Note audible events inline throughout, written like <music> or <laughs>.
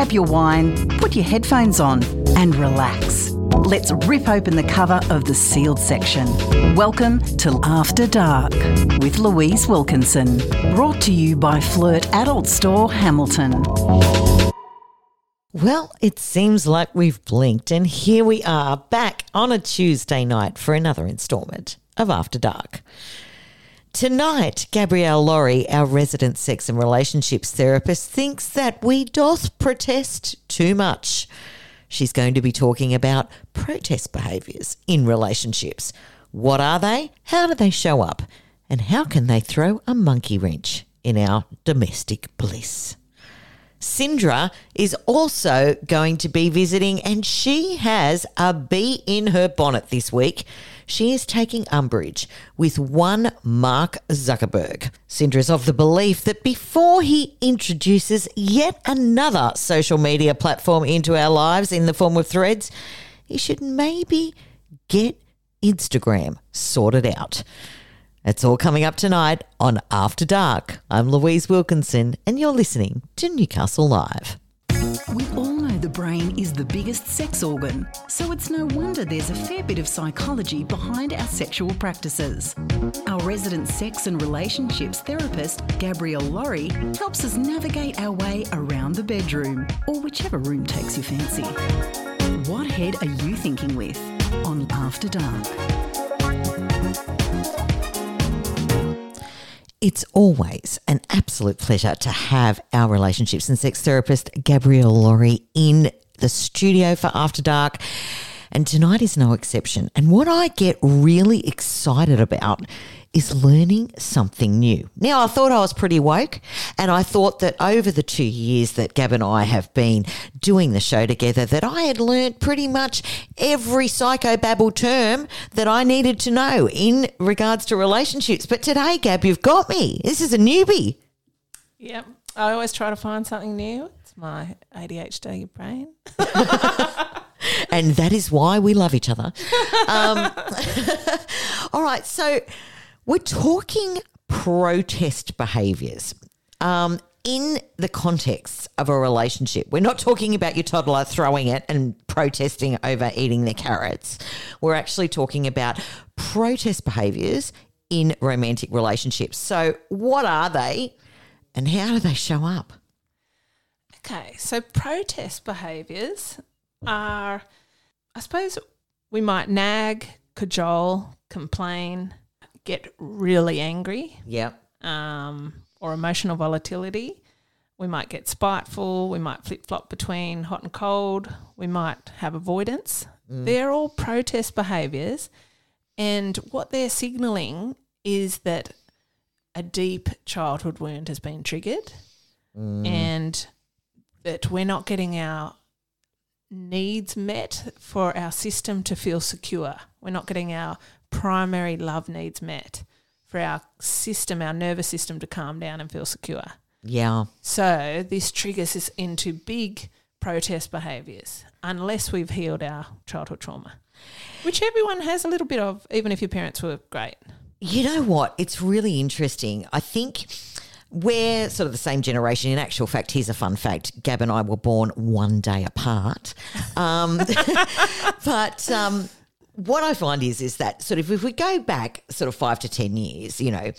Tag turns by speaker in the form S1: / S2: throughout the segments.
S1: grab your wine, put your headphones on, and relax. Let's rip open the cover of the sealed section. Welcome to After Dark with Louise Wilkinson. Brought to you by Flirt Adult Store Hamilton.
S2: Well, it seems like we've blinked, and here we are back on a Tuesday night for another instalment of After Dark. Tonight, Gabrielle Lawry, our resident sex and relationships therapist, thinks that we doth protest too much. She's going to be talking about protest behaviours in relationships. What are they? How do they show up? And how can they throw a monkey wrench in our domestic bliss? Cindra is also going to be visiting, and she has a bee in her bonnet this week. She is taking umbrage with one Mark Zuckerberg. Cindra is of the belief that before he introduces yet another social media platform into our lives in the form of threads, he should maybe get Instagram sorted out. It's all coming up tonight on After Dark. I'm Louise Wilkinson, and you're listening to Newcastle Live.
S1: The biggest sex organ, so it's no wonder there's a fair bit of psychology behind our sexual practices. Our resident sex and relationships therapist, Gabrielle Lawry, helps us navigate our way around the bedroom, or whichever room takes your fancy. What head are you thinking with on After Dark?
S2: It's always an absolute pleasure to have our relationships and sex therapist, Gabrielle Lawry, in the studio for After Dark. And tonight is no exception. And what I get really excited about is learning something new. Now, I thought I was pretty woke, and I thought that over the two years that Gab and I have been doing the show together, that I had learned pretty much every psychobabble term that I needed to know in regards to relationships. But today, Gab, you've got me. This is a newbie.
S3: Yep. I always try to find something new. My ADHD brain. <laughs>
S2: and that is why we love each other. Um, <laughs> all right, so we're talking protest behaviours. Um, in the context of a relationship, we're not talking about your toddler throwing it and protesting over eating their carrots. We're actually talking about protest behaviours in romantic relationships. So, what are they and how do they show up?
S3: Okay, so protest behaviours are, I suppose, we might nag, cajole, complain, get really angry,
S2: Yeah.
S3: um, or emotional volatility. We might get spiteful. We might flip flop between hot and cold. We might have avoidance. They're all protest behaviours. And what they're signalling is that a deep childhood wound has been triggered and that we're not getting our needs met for our system to feel secure. We're not getting our primary love needs met for our system, our nervous system to calm down and feel secure.
S2: Yeah.
S3: So this triggers us into big protest behaviours unless we've healed our childhood trauma, which everyone has a little bit of, even if your parents were great.
S2: You know what? It's really interesting. I think we're sort of the same generation. In actual fact, here's a fun fact Gab and I were born one day apart. Um, <laughs> but. Um, what I find is is that sort of if we go back sort of five to ten years, you know,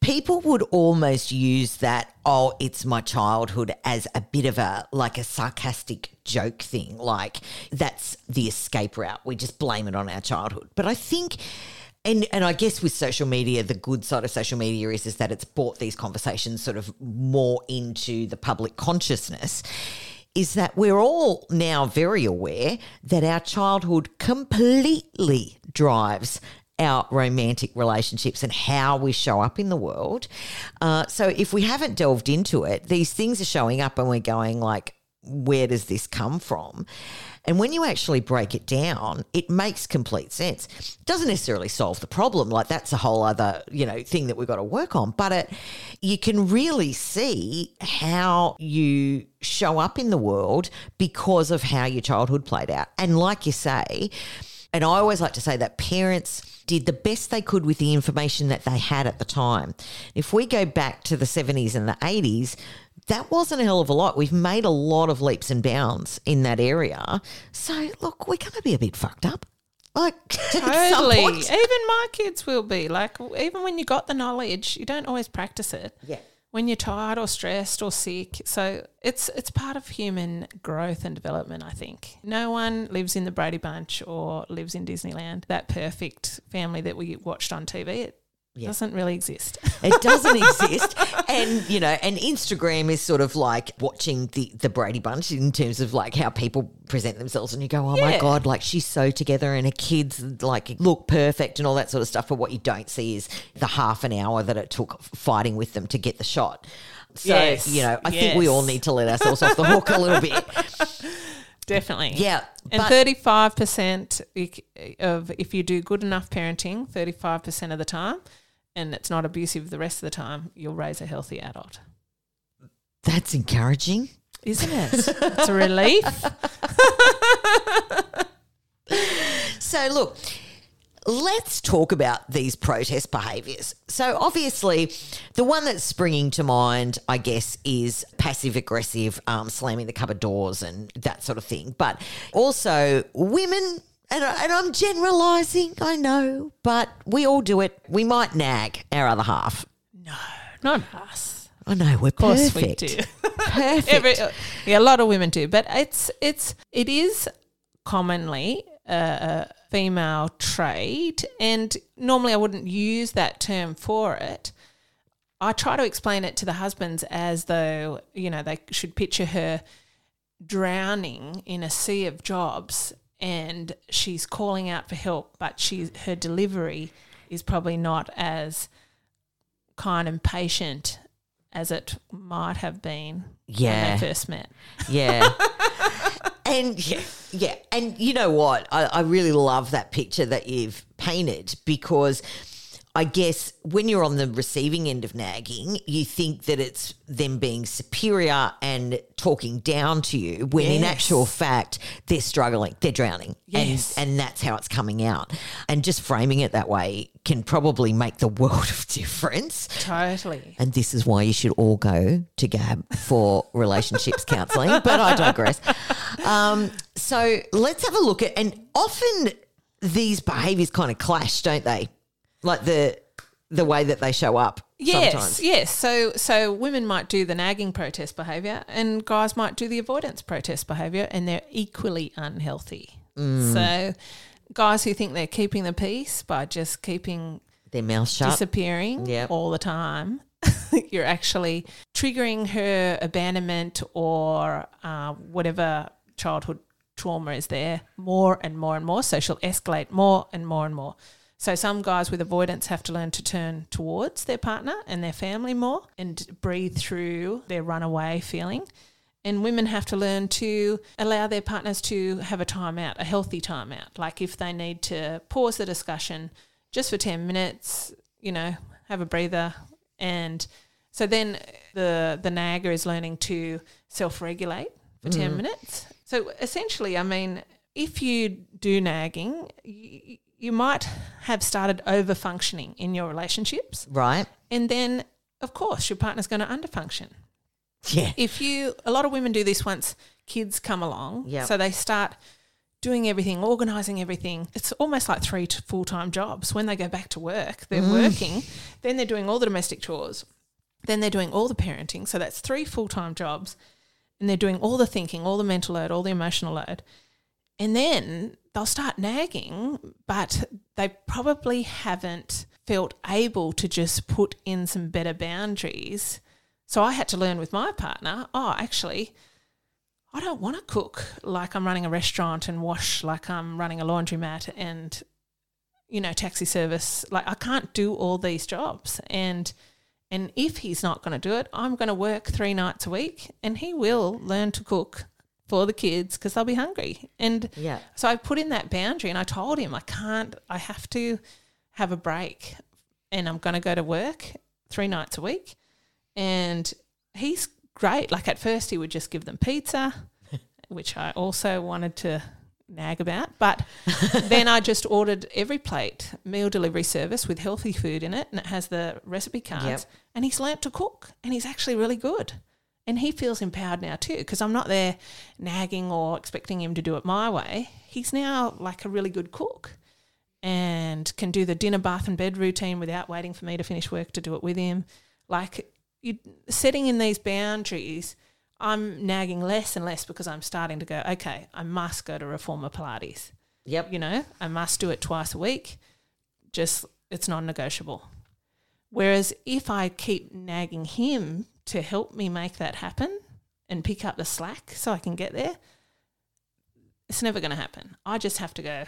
S2: people would almost use that oh it's my childhood as a bit of a like a sarcastic joke thing, like that's the escape route. We just blame it on our childhood. But I think and and I guess with social media, the good side of social media is is that it's brought these conversations sort of more into the public consciousness. Is that we're all now very aware that our childhood completely drives our romantic relationships and how we show up in the world. Uh, so if we haven't delved into it, these things are showing up and we're going like, where does this come from? And when you actually break it down, it makes complete sense. It doesn't necessarily solve the problem. Like that's a whole other, you know, thing that we've got to work on. But it you can really see how you show up in the world because of how your childhood played out. And like you say, and I always like to say that parents did the best they could with the information that they had at the time. If we go back to the 70s and the 80s, that wasn't a hell of a lot. We've made a lot of leaps and bounds in that area. So, look, we're going to be a bit fucked up. Like, <laughs>
S3: Totally. Even my kids will be. Like, even when you got the knowledge, you don't always practice it.
S2: Yeah.
S3: When you're tired or stressed or sick. So it's it's part of human growth and development, I think. No one lives in the Brady Bunch or lives in Disneyland. That perfect family that we watched on TV, it
S2: Yeah.
S3: doesn't really exist.
S2: It doesn't <laughs> exist. And, you know, and Instagram is sort of like watching the, the Brady Bunch in terms of like how people present themselves. And you go, oh my God, like she's so together and her kids like look perfect and all that sort of stuff. But what you don't see is the half an hour that it took fighting with them to get the shot. So,
S3: Yes.
S2: you know, I think we all need to let ourselves off the hook a little bit. <laughs>
S3: Definitely.
S2: Yeah.
S3: And
S2: but-
S3: thirty five percent of if you do good enough parenting, thirty five percent of the time, and it's not abusive the rest of the time, you'll raise a healthy adult.
S2: that's encouraging.
S3: Isn't it? it's a relief. <laughs>
S2: So, look, let's talk about these protest behaviours. So, obviously, the one that's springing to mind, I guess, is passive aggressive, um, slamming the cupboard doors and that sort of thing. But also, women. And, I- and I'm generalising, I know, but we all do it. We might nag our other half.
S3: No, not us.
S2: I know we're
S3: Of course
S2: perfect.
S3: we do. <laughs>
S2: Perfect.
S3: Every, yeah, a lot of women do, but it's it's it is commonly a, a female trait, and normally I wouldn't use that term for it. I try to explain it to the husbands as though you know they should picture her drowning in a sea of jobs, and she's calling out for help, but she's her delivery is probably not as kind and patient as it might have been
S2: Yeah.
S3: when they first met.
S2: Yeah. <laughs> and yeah, yeah. And you know what? I, I really love that picture that you've painted because I guess when you're on the receiving end of nagging, you think that it's them being superior and talking down to you when in actual fact they're struggling, they're drowning.
S3: Yes.
S2: And and that's how it's coming out. And just framing it that way can probably make the <laughs> world of difference.
S3: Totally.
S2: And this is why you should all go to Gab for relationships <laughs> counselling. But I digress. Um, so let's have a look at, and often these behaviours kind of clash, don't they? Like the the way that they show up.
S3: Yes,
S2: sometimes.
S3: yes. So so women might do the nagging protest behaviour and guys might do the avoidance protest behaviour and they're equally unhealthy.
S2: Mm.
S3: So guys who think they're keeping the peace by just keeping
S2: Their mouth shut.
S3: disappearing
S2: Yep.
S3: all the time, <laughs> you're actually triggering her abandonment or uh, whatever childhood trauma is there more and more and more. So she'll escalate more and more and more. So some guys with avoidance have to learn to turn towards their partner and their family more and breathe through their runaway feeling. And women have to learn to allow their partners to have a timeout, a healthy timeout. Like if they need to pause the discussion just for 10 minutes, you know, have a breather. And so then the, the nagger is learning to self regulate for 10 mm-hmm. minutes. So essentially, I mean, if you do nagging, you, you might have started over functioning in your relationships.
S2: right?
S3: And then, of course, your partner's going to underfunction
S2: Yeah.
S3: if you a lot of women do this once kids come along
S2: Yep.
S3: so they start doing everything organizing everything it's almost like three to full-time jobs when they go back to work they're mm. working then they're doing all the domestic chores then they're doing all the parenting so that's three full-time jobs and they're doing all the thinking all the mental load all the emotional load and then they'll start nagging, but they probably haven't felt able to just put in some better boundaries. So I had to learn with my partner oh, actually, I don't want to cook like I'm running a restaurant and wash like I'm running a laundromat and, you know, taxi service. Like I can't do all these jobs. And and if he's not going to do it, I'm going to work three nights a week and he will learn to cook for the kids because they'll be hungry. And
S2: Yeah.
S3: so I put in that boundary and I told him I can't, I have to have a break and I'm going to go to work three nights a week. And he's great. Like at first, he would just give them pizza, <laughs> which I also wanted to nag about. But <laughs> then I just ordered EveryPlate meal delivery service with healthy food in it and it has the recipe cards.
S2: Yep.
S3: And he's learnt to cook and he's actually really good. And he feels empowered now too because I'm not there nagging or expecting him to do it my way. He's now like a really good cook and can do the dinner, bath, and bed routine without waiting for me to finish work to do it with him. Like you setting in these boundaries, I'm nagging less and less because I'm starting to go, okay, I must go to reformer Pilates.
S2: Yep.
S3: You know, I must do it twice a week. Just it's non negotiable. Whereas if I keep nagging him to help me make that happen and pick up the slack so I can get there, it's never going to happen. I just have to go,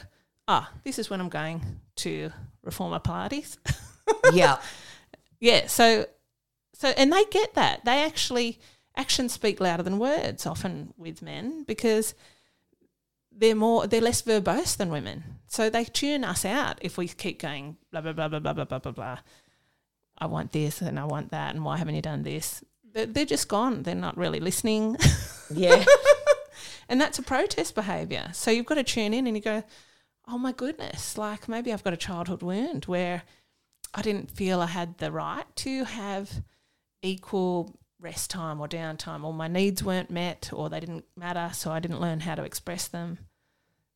S3: ah, this is when I'm going to reformer Pilates. <laughs>
S2: Yeah.
S3: yeah. So, so, and they get that. They actually, actions speak louder than words often with men because they're more, they're less verbose than women. So they tune us out if we keep going blah, blah, blah, blah, blah, blah, blah, blah, blah. I want this and I want that. And why haven't you done this? They're, they're just gone. They're not really listening.
S2: Yeah. <laughs>
S3: And that's a protest behaviour. So you've got to tune in and you go, oh my goodness, like maybe I've got a childhood wound where I didn't feel I had the right to have equal rest time or downtime, or my needs weren't met, or they didn't matter, so I didn't learn how to express them.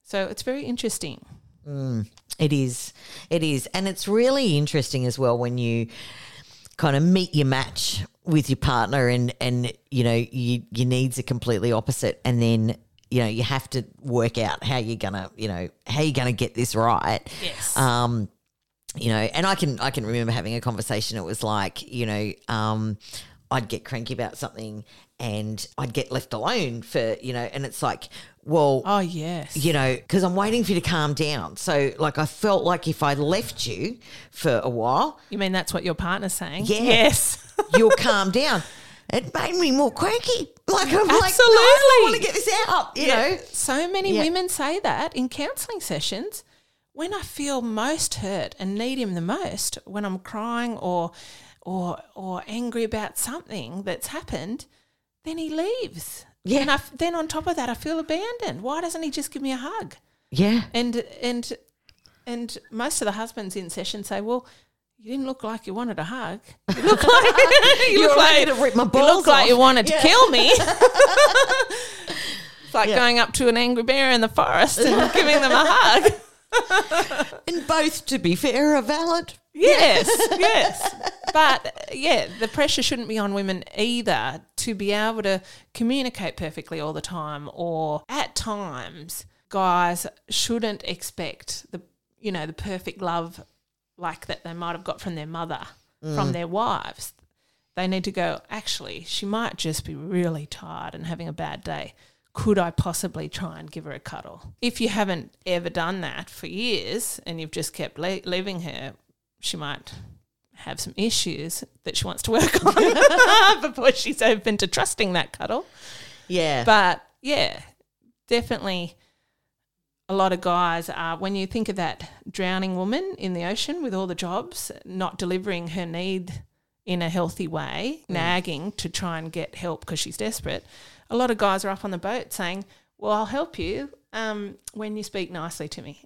S3: So it's very interesting.
S2: It is. It is. And it's really interesting as well when you kind of meet your match with your partner and and you know you, your needs are completely opposite and then you know you have to work out how you're gonna you know how you're gonna get this right
S3: Yes.
S2: um you know and i can i can remember having a conversation it was like you know um i'd get cranky about something and i'd get left alone for you know and it's like well
S3: oh, yes.
S2: you know, because I'm waiting for you to calm down. So, like, I felt like if I left you for a while,
S3: You mean that's what your partner's saying?
S2: Yeah.
S3: Yes. <laughs>
S2: you'll calm down. It made me more cranky. Like, I'm like, no, I want to get this out, you know?
S3: So many
S2: Yeah.
S3: women say that in counselling sessions. When I feel most hurt and need him the most, when I'm crying or or or angry about something that's happened, then he leaves.
S2: Yeah.
S3: And I, then on top of that, I feel abandoned. Why doesn't he just give me a hug?
S2: Yeah.
S3: And and and most of the husbands in session say, "Well, you didn't look like you wanted a hug. <laughs> You look like <laughs> you
S2: You're
S3: look like
S2: to rip my
S3: you
S2: balls
S3: look like you wanted to kill me." <laughs> it's like
S2: Yeah.
S3: going up to an angry bear in the forest and giving them a hug.
S2: And both, to be fair, are valid.
S3: Yes, <laughs> yes. But yeah, the pressure shouldn't be on women either to be able to communicate perfectly all the time or at times guys shouldn't expect the you know, the perfect love like that they might have got from their mother, from mm. their wives. They need to go, actually, she might just be really tired and having a bad day. Could I possibly try and give her a cuddle? If you haven't ever done that for years and you've just kept le- leaving her, she might have some issues that she wants to work <laughs> on <laughs> before she's open to trusting that cuddle.
S2: Yeah.
S3: But yeah, definitely a lot of guys are, when you think of that drowning woman in the ocean with all the jobs, not delivering her need in a healthy way, nagging to try and get help because she's desperate, a lot of guys are up on the boat saying, Well, I'll help you um, when you speak nicely to me.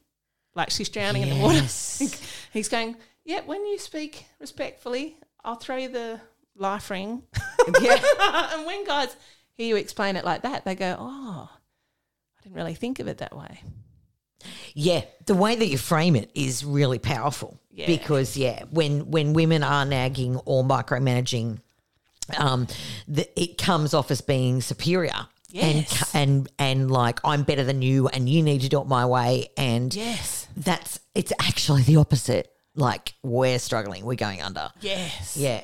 S3: Like she's drowning in the water. <laughs> He's going, Yeah, when you speak respectfully, I'll throw you the life ring. <laughs>
S2: yeah. <laughs>
S3: and when guys hear you explain it like that, they go, "Oh, I didn't really think of it that way."
S2: Yeah, the way that you frame it is really powerful.
S3: Yeah.
S2: Because yeah, when when women are nagging or micromanaging, um, the, it comes off as being superior.
S3: Yes.
S2: And, and and like I'm better than you, and you need to do it my way. And
S3: Yes,
S2: that's it's actually the opposite. Like we're struggling, we're going under.
S3: yes,
S2: Yeah,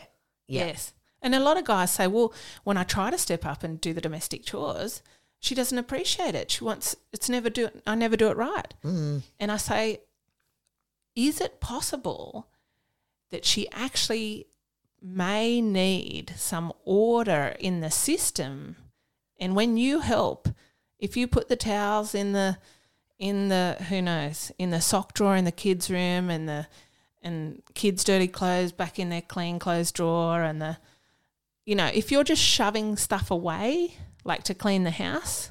S2: yeah,
S3: yes. And a lot of guys say, "Well, when I try to step up and do the domestic chores, she doesn't appreciate it. She wants it's never do I never do it right."
S2: Mm.
S3: And I say, "Is it possible that she actually may need some order in the system?" And when you help, if you put the towels in the in the who knows in the sock drawer in the kids' room and the and kids' dirty clothes back in their clean clothes drawer and the you know if you're just shoving stuff away like to clean the house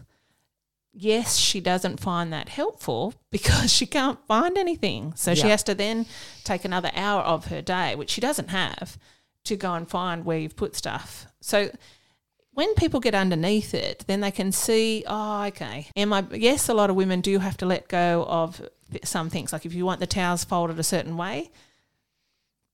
S3: yes she doesn't find that helpful <laughs> because she can't find anything so she has to then take another hour of her day which she doesn't have to go and find where you've put stuff so when people get underneath it, then they can see, oh, okay. Am I? Yes, a lot of women do have to let go of some things. Like if you want the towels folded a certain way,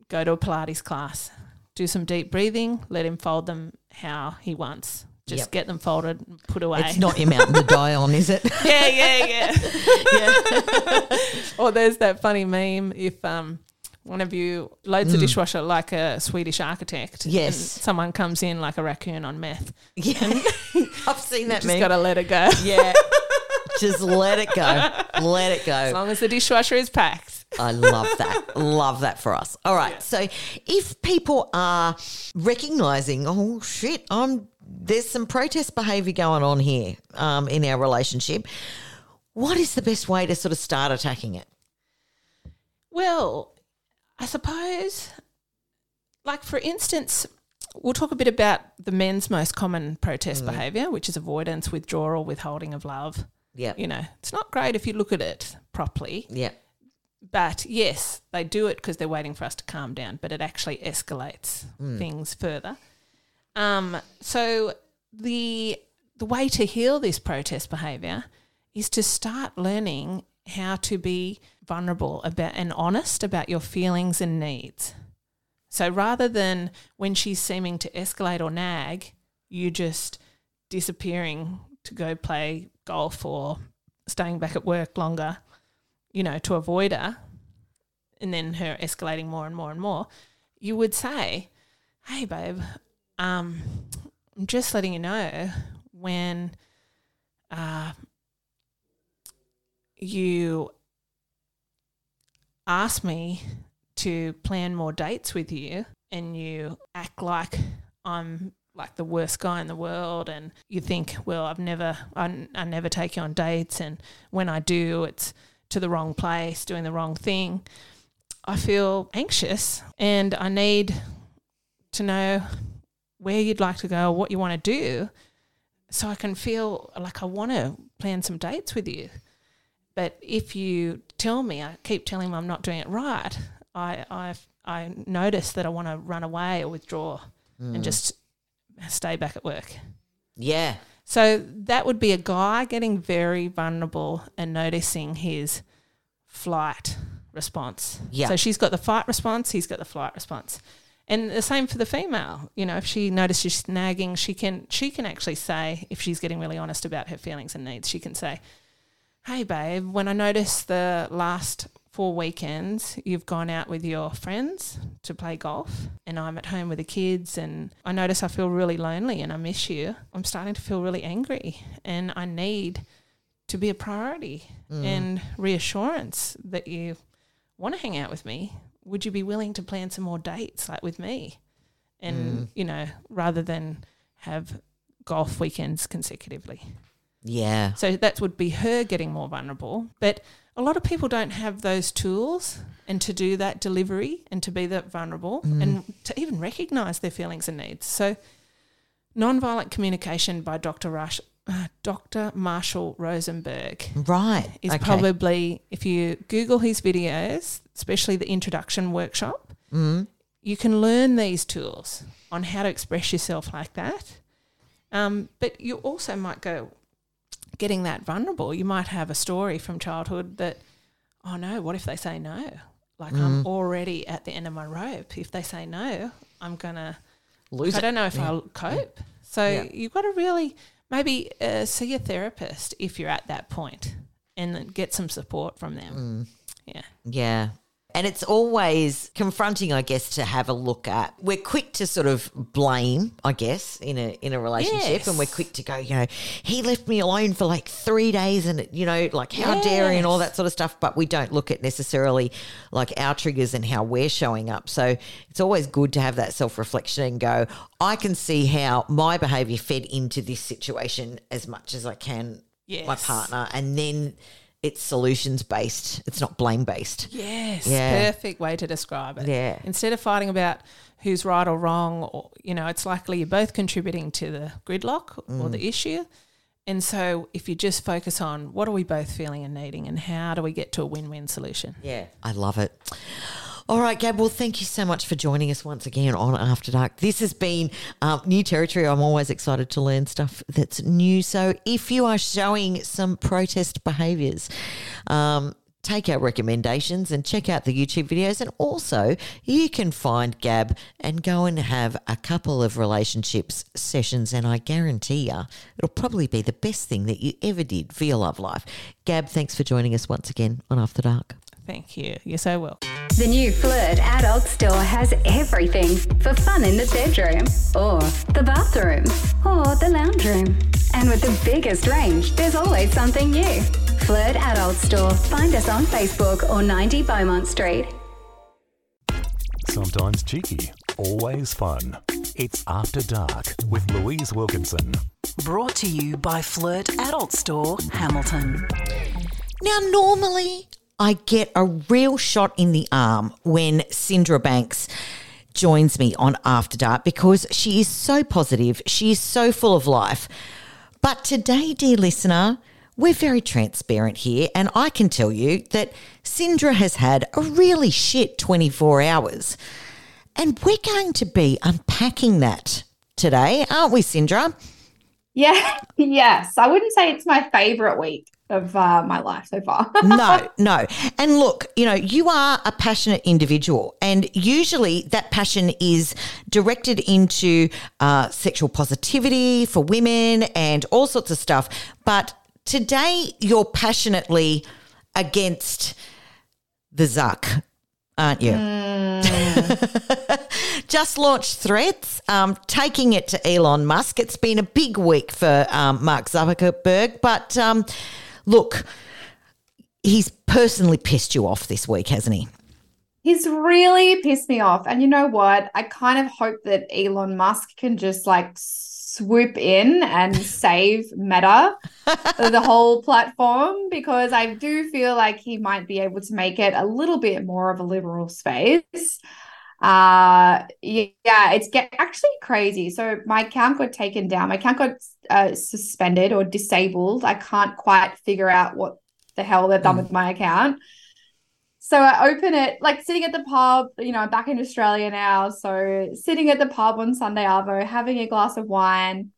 S3: go to a Pilates class, do some deep breathing, let him fold them how he wants. Just
S2: Yep.
S3: get them folded, and put away.
S2: It's not your mountain to <laughs> die on, is it? <laughs>
S3: yeah, yeah, yeah. <laughs> or there's that funny meme if um one of you loads the dishwasher like a Swedish architect.
S2: Mm. Yes.
S3: And someone comes in like a raccoon on meth.
S2: Yeah, I've seen that meme,
S3: Just
S2: meme.
S3: gotta let it go.
S2: yeah, just let it go. Let it go.
S3: As long as the dishwasher is packed.
S2: I love that. Love that for us. All right. So if people are recognizing, oh shit, I'm there's some protest behavior going on here um, in our relationship. What is the best way to sort of start attacking it?
S3: Well, I suppose like for instance, we'll talk a bit about the men's most common protest
S2: Mm.
S3: behavior, which is avoidance, withdrawal, withholding of love.
S2: Yeah.
S3: You know, it's not great if you look at it properly.
S2: Yeah.
S3: But yes, they do it because they're waiting for us to calm down, but it actually escalates things further. Um, so the the way to heal this protest behavior is to start learning how to be vulnerable about and honest about your feelings and needs. So rather than when she's seeming to escalate or nag, you just disappearing to go play golf or staying back at work longer, you know, to avoid her, and then her escalating more and more and more, you would say, "Hey, babe, um, I'm just letting you know when uh, you ask me to plan more dates with you, and you act like I'm." Like the worst guy in the world, and you think, well, I've never, I, I never take you on dates, and when I do, it's to the wrong place, doing the wrong thing. I feel anxious and I need to know where you'd like to go, what you want to do, so I can feel like I want to plan some dates with you. But if you tell me, I keep telling them I'm not doing it right, I, I, I notice that I want to run away or withdraw and hmm. just stay back at work.
S2: Yeah.
S3: So that would be a guy getting very vulnerable and noticing his flight response.
S2: Yeah.
S3: So she's got the fight response, he's got the flight response. And the same for the female. You know, if she notices she's nagging, she can she can actually say, if she's getting really honest about her feelings and needs, she can say, Hey babe, when I noticed the last four weekends you've gone out with your friends to play golf and I'm at home with the kids and I notice I feel really lonely and I miss you, I'm starting to feel really angry and I need to be a priority mm. and reassurance that you want to hang out with me. Would you be willing to plan some more dates like with me? And, mm. you know, rather than have golf weekends consecutively.
S2: Yeah.
S3: So that would be her getting more vulnerable. But a lot of people don't have those tools and to do that delivery and to be that vulnerable and to even recognize their feelings and needs. So nonviolent communication by Dr. Rush, uh, Dr. Marshall Rosenberg
S2: Right.
S3: is
S2: okay.
S3: probably if you Google his videos, especially the introduction workshop, you can learn these tools on how to express yourself like that. Um, but you also might go getting that vulnerable. You might have a story from childhood that, oh no, what if they say no? Like I'm already at the end of my rope. If they say no, I'm gonna
S2: Lose
S3: I don't know if I'll cope. So
S2: Yeah.
S3: you've got to really maybe uh, see a therapist if you're at that point and get some support from them. Yeah.
S2: Yeah. And it's always confronting, I guess, to have a look at. We're quick to sort of blame, I guess, in a in a relationship,
S3: Yes.
S2: and we're quick to go, you know, he left me alone for like three days, and you know, like how dare he, and all that sort of stuff. But we don't look at necessarily like our triggers and how we're showing up. So it's always good to have that self reflection and go, I can see how my behaviour fed into this situation as much as I can my partner, and then it's solutions based. It's not blame based.
S3: Yes.
S2: Yeah.
S3: Perfect way to describe it.
S2: Yeah.
S3: Instead of fighting about who's right or wrong, or you know, it's likely you're both contributing to the gridlock or mm. the issue. And so if you just focus on what are we both feeling and needing and how do we get to a win-win solution?
S2: Yeah. I love it. All right, Gab. Well, thank you so much for joining us once again on After Dark. This has been um, new territory. I'm always excited to learn stuff that's new. So, if you are showing some protest behaviours, um, take our recommendations and check out the YouTube videos. And also, you can find Gab and go and have a couple of relationships sessions. And I guarantee you, it'll probably be the best thing that you ever did for your love life. Gab, thanks for joining us once again on After Dark.
S3: Thank you. Yes, I will.
S4: The new Flirt adult store has everything for fun in the bedroom, or the bathroom, or the lounge room. And with the biggest range, there's always something new. Flirt Adult Store. Find us on Facebook or 90 Beaumont Street.
S5: Sometimes cheeky, always fun. It's After Dark with Louise Wilkinson.
S1: Brought to you by Flirt Adult Store, Hamilton.
S2: Now, normally I get a real shot in the arm when Cindra Banks joins me on After Dark because she is so positive, she is so full of life. But today, dear listener, we're very transparent here, and I can tell you that Cindra has had a really shit 24 hours. And we're going to be unpacking that today, aren't we, Cindra?
S6: Yeah, <laughs> yes. I wouldn't say it's my favorite week of uh, my life so far. <laughs>
S2: no, no. And look, you know, you are a passionate individual, and usually that passion is directed into uh, sexual positivity for women and all sorts of stuff. But today you're passionately against the Zuck, aren't you? Mm. <laughs> Just launched Threads, um, taking it to Elon Musk. It's been a big week for um, Mark Zuckerberg, but um, look, he's personally pissed you off this week, hasn't he?
S6: He's really pissed me off. And you know what? I kind of hope that Elon Musk can just like swoop in and <laughs> save Meta, the whole platform, because I do feel like he might be able to make it a little bit more of a liberal space. Uh, yeah, it's get actually crazy. So my account got taken down. My account got uh, suspended or disabled. I can't quite figure out what the hell they've done mm. with my account. So I open it like sitting at the pub, you know, I'm back in Australia now. So sitting at the pub on Sunday Arvo, having a glass of wine.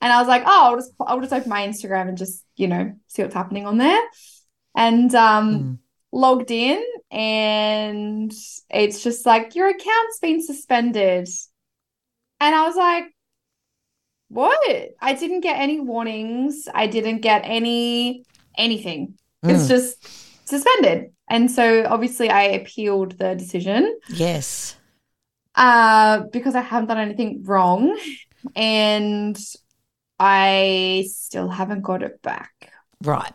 S6: And I was like, oh, I'll just I'll just open my Instagram and just, you know, see what's happening on there. And um mm. Logged in and it's just like your account's been suspended. And I was like, what? I didn't get any warnings. I didn't get any anything. Mm. It's just suspended. And so obviously I appealed the decision.
S2: Yes.
S6: Uh, because I haven't done anything wrong. And I still haven't got it back.
S2: Right.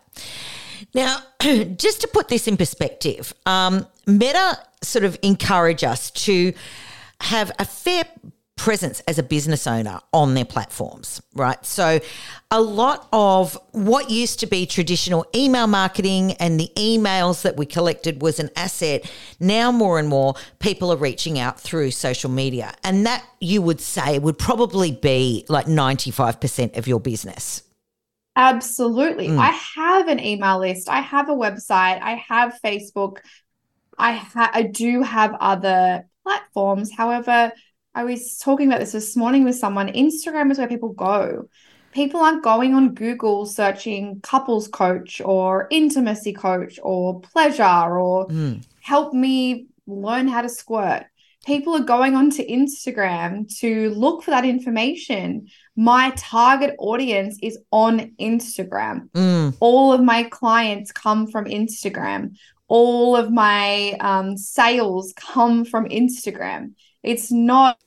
S2: Now, <clears throat> just to put this in perspective, um, Meta sort of encourage us to have a fair presence as a business owner on their platforms, right? So, a lot of what used to be traditional email marketing and the emails that we collected was an asset. Now, more and more people are reaching out through social media. And that you would say would probably be like 95% of your business.
S6: Absolutely. Mm. I have an email list, I have a website, I have Facebook. I ha- I do have other platforms. However, I was talking about this this morning with someone. Instagram is where people go. People aren't going on Google searching couples coach or intimacy coach or pleasure or mm. help me learn how to squirt. People are going onto Instagram to look for that information. My target audience is on Instagram. Mm. All of my clients come from Instagram. All of my um, sales come from Instagram. It's not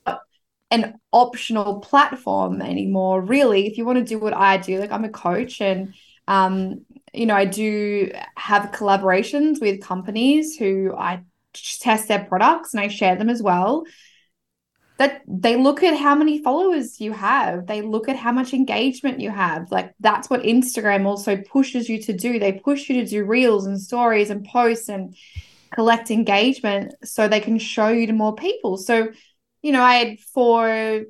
S6: an optional platform anymore, really. If you want to do what I do, like I'm a coach and um, you know, I do have collaborations with companies who I test their products and I share them as well. That they look at how many followers you have, they look at how much engagement you have. Like that's what Instagram also pushes you to do. They push you to do reels and stories and posts and collect engagement so they can show you to more people. So, you know, I had four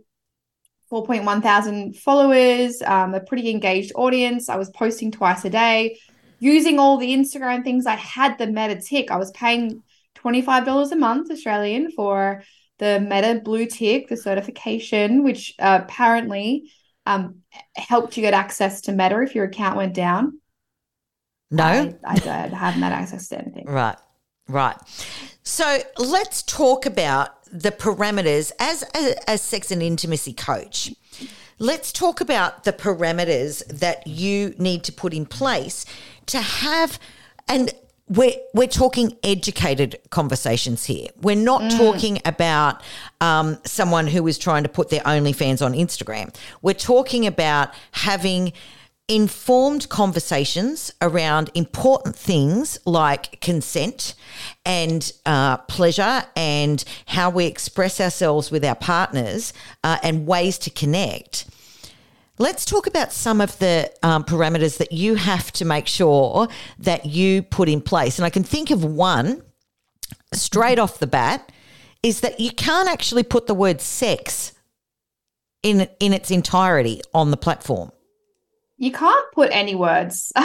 S6: 4.1 thousand followers, um, a pretty engaged audience. I was posting twice a day, using all the Instagram things. I had the meta tick. I was paying $25 a month Australian for the Meta Blue Tick, the certification, which uh, apparently um, helped you get access to Meta if your account went down.
S2: No?
S6: I, I, I haven't had access to anything.
S2: Right, right. So let's talk about the parameters as a, a sex and intimacy coach. Let's talk about the parameters that you need to put in place to have, and we're, we're talking educated conversations here. We're not talking about um, someone who is trying to put their OnlyFans on Instagram. We're talking about having informed conversations around important things like consent and uh, pleasure and how we express ourselves with our partners uh, and ways to connect. Let's talk about some of the um, parameters that you have to make sure that you put in place. And I can think of one straight off the bat is that you can't actually put the word sex in in its entirety on the platform.
S6: You can't put any words. <laughs>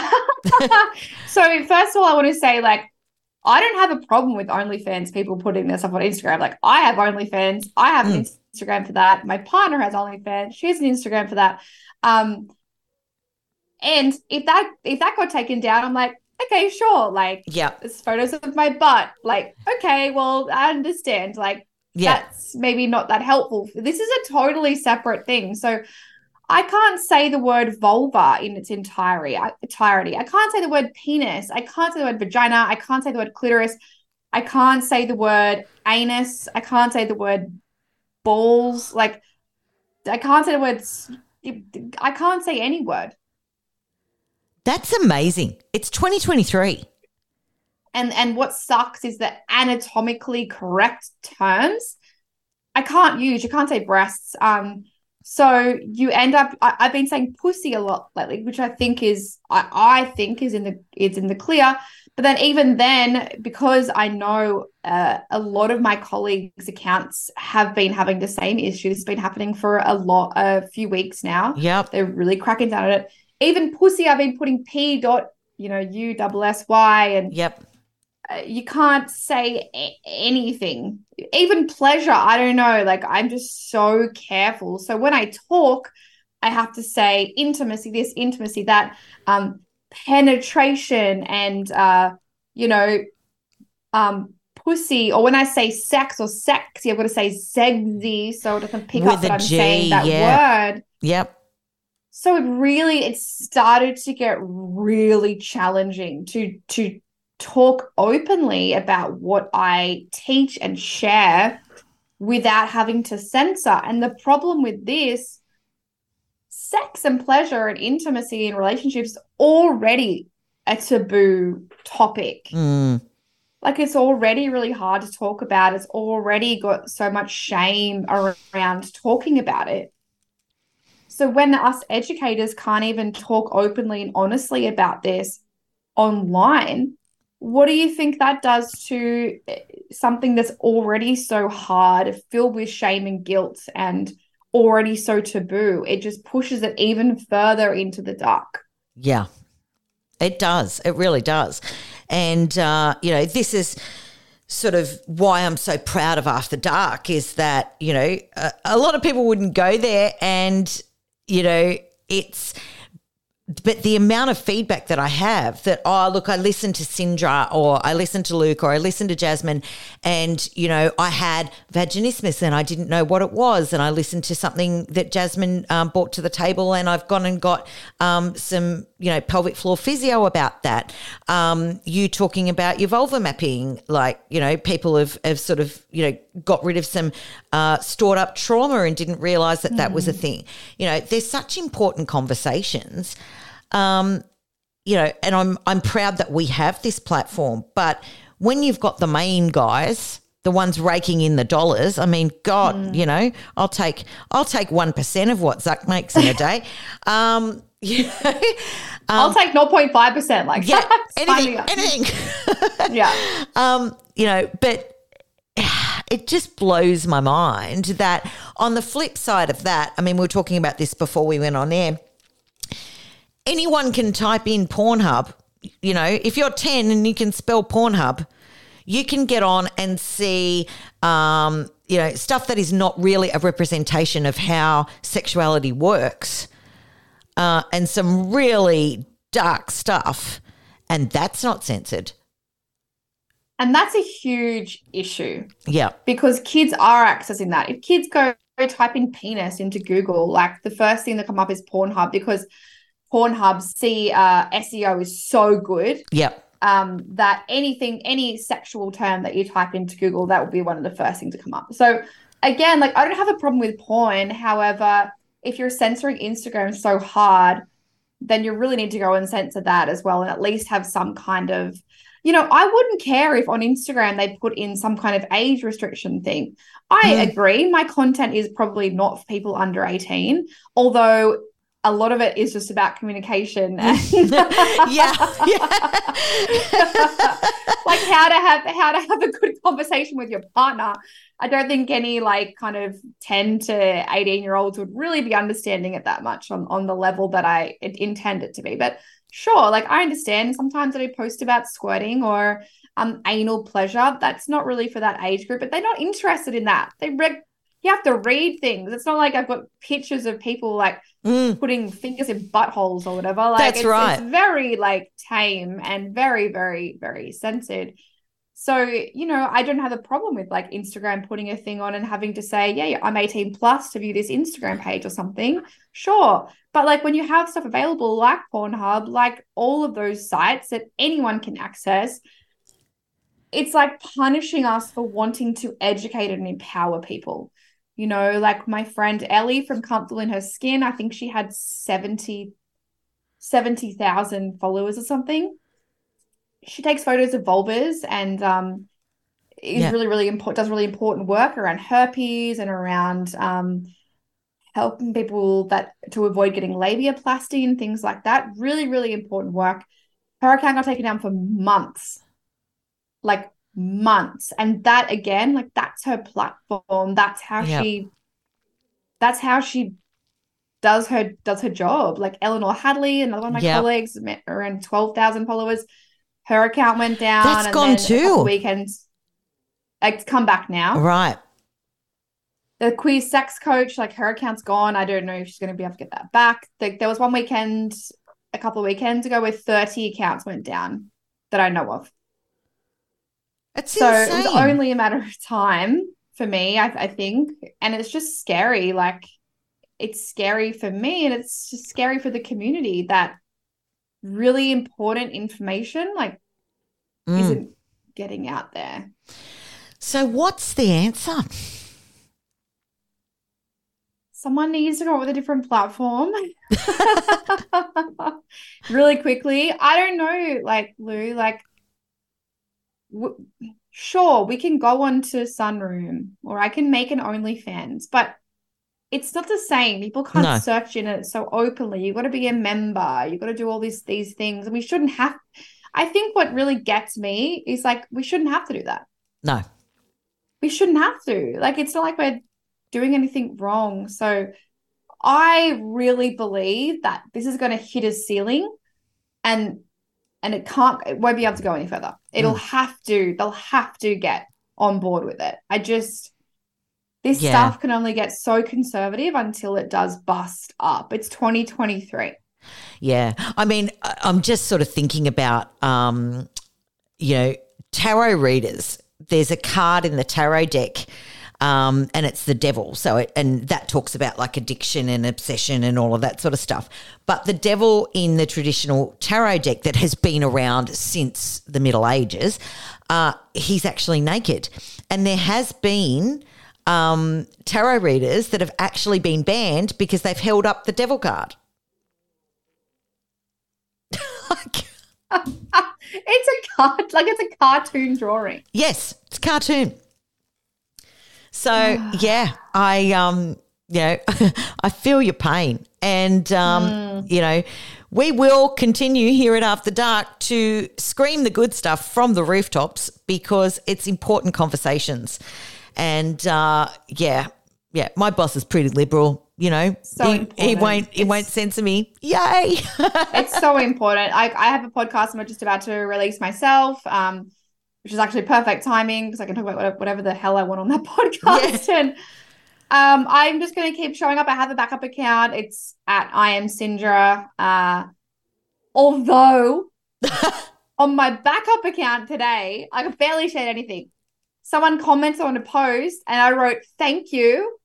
S6: so first of all, I want to say like I don't have a problem with OnlyFans people putting their stuff on Instagram. Like I have OnlyFans. I have an Instagram for that. My partner has OnlyFans. She has an Instagram for that. Um, and if that if that got taken down, I'm like, okay, sure. Like,
S2: Yeah.
S6: there's photos of my butt. Like, okay, well, I understand. Like,
S2: Yeah.
S6: that's maybe not that helpful. This is a totally separate thing. So I can't say the word vulva in its entirety. Entirety. I can't say the word penis. I can't say the word vagina. I can't say the word clitoris. I can't say the word anus. I can't say the word balls. Like I can't say the words. I can't say any word.
S2: That's amazing. It's 2023.
S6: and and what sucks is that anatomically correct terms I can't use. You can't say breasts. Um, so you end up. I, I've been saying pussy a lot lately, which I think is I, I think is in the is in the clear. But then even then, because I know uh, a lot of my colleagues' accounts have been having the same issue. It's been happening for a lot, a few weeks now.
S2: Yep.
S6: They're really cracking down on it. Even pussy, I've been putting p dot, you know, u double s y, and
S2: Yep.
S6: uh, you can't say a- anything. Even pleasure, I don't know. Like I'm just so careful. So when I talk, I have to say intimacy, this, intimacy, that, um, penetration, and uh, you know, um, pussy. Or when I say sex or sexy, I've got to say sexy, so it doesn't pick up that I'm saying
S2: G,
S6: that
S2: yeah.
S6: word.
S2: Yep.
S6: So it really it started to get really challenging to to talk openly about what I teach and share without having to censor. And the problem with this sex and pleasure and intimacy in relationships already a taboo topic.
S2: Mm.
S6: Like it's already really hard to talk about. It's already got so much shame around talking about it. So when us educators can't even talk openly and honestly about this online, what do you think that does to eh, something that's already so hard, filled with shame and guilt and already so taboo? It just pushes it even further into the dark.
S2: Yeah, it does. It really does. And, uh, you know, this is sort of why I'm so proud of After Dark is that, you know, a, a lot of people wouldn't go there and, you know, it's, but the amount of feedback that I have that, oh, look, I listened to Cindra or I listened to Luke or I listened to Jasmine and, you know, I had vaginismus and I didn't know what it was. And I listened to something that Jasmine um, brought to the table and I've gone and got um, some, you know, pelvic floor physio about that. Um, you talking about your vulva mapping, like, you know, people have, have sort of, you know, got rid of some uh, stored up trauma and didn't realize that that was a thing. You know, there's such important conversations um, you know, and I'm I'm proud that we have this platform. But when you've got the main guys, the ones raking in the dollars, I mean, God, you know, I'll take I'll take one percent of what Zuck makes in a day. <laughs> um, <laughs> you know,
S6: I'll take 0.5%. Like,
S2: yeah, <laughs> anything, anything.
S6: Yeah.
S2: um, you know, but <sighs> it just blows my mind that on the flip side of that, I mean, we were talking about this before we went on air. Anyone can type in Pornhub. You know, if you're 10 and you can spell Pornhub, you can get on and see, um, you know, stuff that is not really a representation of how sexuality works, uh, and some really dark stuff, and that's not censored.
S6: And that's a huge issue
S2: Yeah,
S6: because kids are accessing that. If kids go, go type in penis into Google, like the first thing that come up is Pornhub because Pornhub see uh, SEO is so good
S2: yeah,
S6: um, that anything, any sexual term that you type into Google, that will be one of the first things to come up. So again, like I don't have a problem with porn. However, if you're censoring Instagram so hard, then you really need to go and censor that as well, and at least have some kind of, you know, I wouldn't care if on Instagram they put in some kind of age restriction thing. I mm. agree, my content is probably not for people under 18, although a lot of it is just about communication <laughs> and
S2: yeah, yeah. <laughs>
S6: like how to have how to have a good conversation with your partner. I don't think any like kind of 10 to 18 year olds would really be understanding it that much on, on the level that I intend it to be. But sure, like I understand sometimes I post about squirting or um anal pleasure. That's not really for that age group, but they're not interested in that. They read you have to read things. It's not like I've got pictures of people like putting fingers in buttholes or whatever. Like
S2: Mm. That's
S6: it's,
S2: right.
S6: It's very like tame and very, very, very censored. So, you know, I don't have a problem with like Instagram putting a thing on and having to say, yeah, I'm 18 plus to view this Instagram page or something. Sure. But like when you have stuff available like Pornhub, like all of those sites that anyone can access, it's like punishing us for wanting to educate and empower people. You know, like my friend Ellie from Comfortable in Her Skin, I think she had 70 70,000 followers or something. She takes photos of vulvas and um is
S2: Yeah.
S6: really really important does really important work around herpes and around um helping people that to avoid getting labiaplasty and things like that. Really really important work. Her account got taken down for months. Like months. And that again, like that's her platform. That's how she that's how she does her does her job. Like Eleanor Hadley, another one of my colleagues, around twelve thousand followers. Her account went down.
S2: That's
S6: and
S2: gone too.
S6: Weekends, it's come back now.
S2: right.
S6: The queer sex coach, like her account's gone. I don't know if she's going to be able to get that back. Like there was one weekend, a couple of weekends ago, where thirty accounts went down that I know of.
S2: It's
S6: So
S2: insane.
S6: it was only a matter of time for me, I, I think. And it's just scary. Like, it's scary for me and it's just scary for the community that really important information, like,
S2: Mm.
S6: isn't getting out there.
S2: So what's the answer?
S6: Someone needs to go with a different platform. <laughs> really quickly. I don't know, like, Lou, like, w- sure, we can go on to Sunroom or I can make an OnlyFans, but it's not the same. People can't
S2: No.
S6: search in it so openly. You've got to be a member. You've got to do all these these things. And we shouldn't have I think what really gets me is like we shouldn't have to do that.
S2: No.
S6: We shouldn't have to. Like it's not like we're doing anything wrong. So I really believe that this is going to hit a ceiling and and it can't it won't be able to go any further. It'll mm. have to they'll have to get on board with it. I just this
S2: Yeah.
S6: stuff can only get so conservative until it does bust up. It's 2023.
S2: Yeah. I mean, I'm just sort of thinking about, um, you know, tarot readers. There's a card in the tarot deck. Um, and it's the devil. So, it, and that talks about like addiction and obsession and all of that sort of stuff. But the devil in the traditional tarot deck that has been around since the Middle Ages, uh, he's actually naked. And there has been um, tarot readers that have actually been banned because they've held up the devil card. <laughs>
S6: It's a card like it's a cartoon drawing.
S2: Yes, it's a cartoon. So <sighs> yeah, I um, you know, <laughs> I feel your pain, and um, you know, we will continue here at After Dark to scream the good stuff from the rooftops because it's important conversations, and uh, yeah, yeah, my boss is pretty liberal. You know,
S6: So
S2: he, he won't he won't censor me. Yay! <laughs>
S6: it's so important. I, I have a podcast I'm just about to release myself. Um, which is actually perfect timing because I can talk about whatever, whatever the hell I want on that <laughs> podcast. And um, I'm just going to keep showing up. I have a backup account. It's at I am Cindra. Uh, although <laughs> on my backup account today, I can barely shared anything. Someone commented on a post and I wrote, thank you.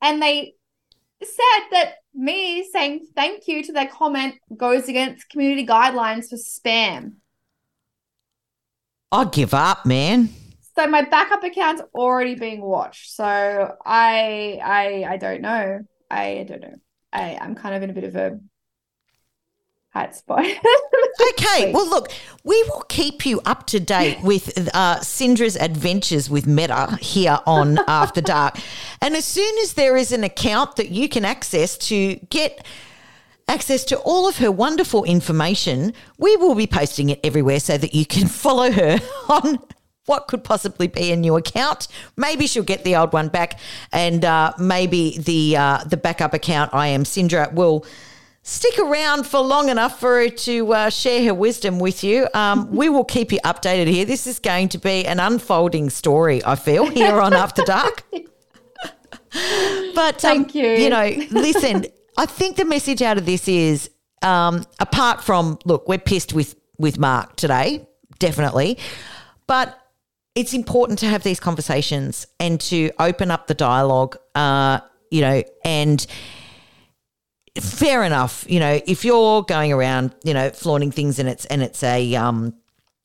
S6: And they said that me saying thank you to their comment goes against community guidelines for spam.
S2: I'll give up, man.
S6: So my backup account's already being watched. So I I I don't know. I don't know. I, I'm kind of in a bit of a hot spot. <laughs>
S2: okay. Well, look, we will keep you up to date with uh, Cindra's adventures with Meta here on <laughs> After Dark. And as soon as there is an account that you can access to get access to all of her wonderful information, we will be posting it everywhere so that you can <laughs> follow her on what could possibly be a new account. Maybe she'll get the old one back, and uh, maybe the uh, the backup account I am Cindra will stick around for long enough for her to uh, share her wisdom with you. Um, <laughs> we will keep you updated here. This is going to be an unfolding story, I feel, here on After Dark. <laughs> but um,
S6: Thank you.
S2: You know, listen, I think the message out of this is um, apart from look, we're pissed with with Mark today, definitely, but it's important to have these conversations and to open up the dialogue. Uh, you know, and fair enough. You know, if you're going around, you know, flaunting things and it's and it's a um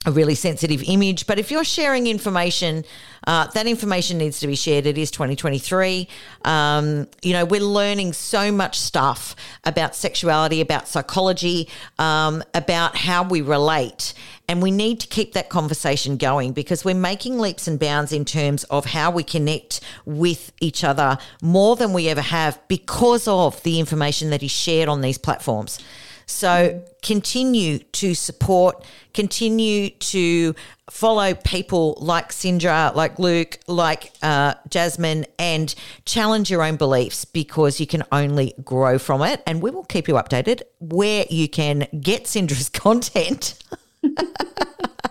S2: a really sensitive image, but if you're sharing information, uh, that information needs to be shared. It is 2023. Um, you know, we're learning so much stuff about sexuality, about psychology, um, about how we relate. And we need to keep that conversation going because we're making leaps and bounds in terms of how we connect with each other more than we ever have because of the information that is shared on these platforms. So continue to support, continue to follow people like Cindra, like Luke, like uh, Jasmine, and challenge your own beliefs because you can only grow from it. And we will keep you updated where you can get Cindra's <laughs> content.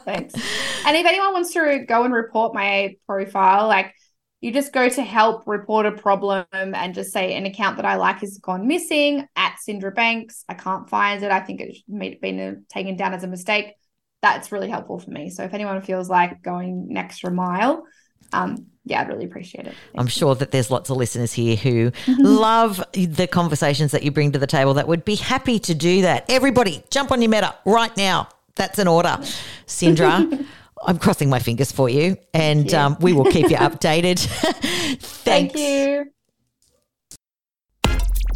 S6: Thanks. And if anyone wants to go and report my profile, like you just go to help report a problem and just say an account that I like has gone missing at Cindra Banks. I can't find it. I think it's been taken down as a mistake. That's really helpful for me. So if anyone feels like going an extra mile, um, yeah, I'd really appreciate it. Thank
S2: I'm sure that there's lots of listeners here who love the conversations that you bring to the table that would be happy to do that. Everybody, jump on your meta right now. That's an order. Cindra, <laughs> I'm crossing my fingers for you, and
S6: you.
S2: um, we will keep you updated. <laughs>
S6: Thank you.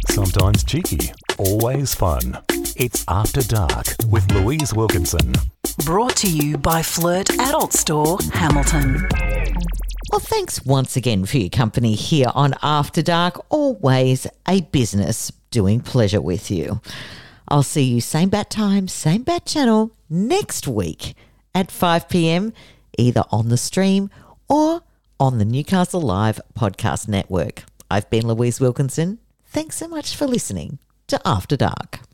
S5: Sometimes cheeky, always fun. It's After Dark with Louise Wilkinson.
S1: Brought to you by Flirt Adult Store, Hamilton.
S2: Well, thanks once again for your company here on After Dark. Always a business doing pleasure with you. I'll see you same bat time, same bat channel next week at 5 p.m., either on the stream or on the Newcastle Live Podcast Network. I've been Louise Wilkinson. Thanks so much for listening to After Dark.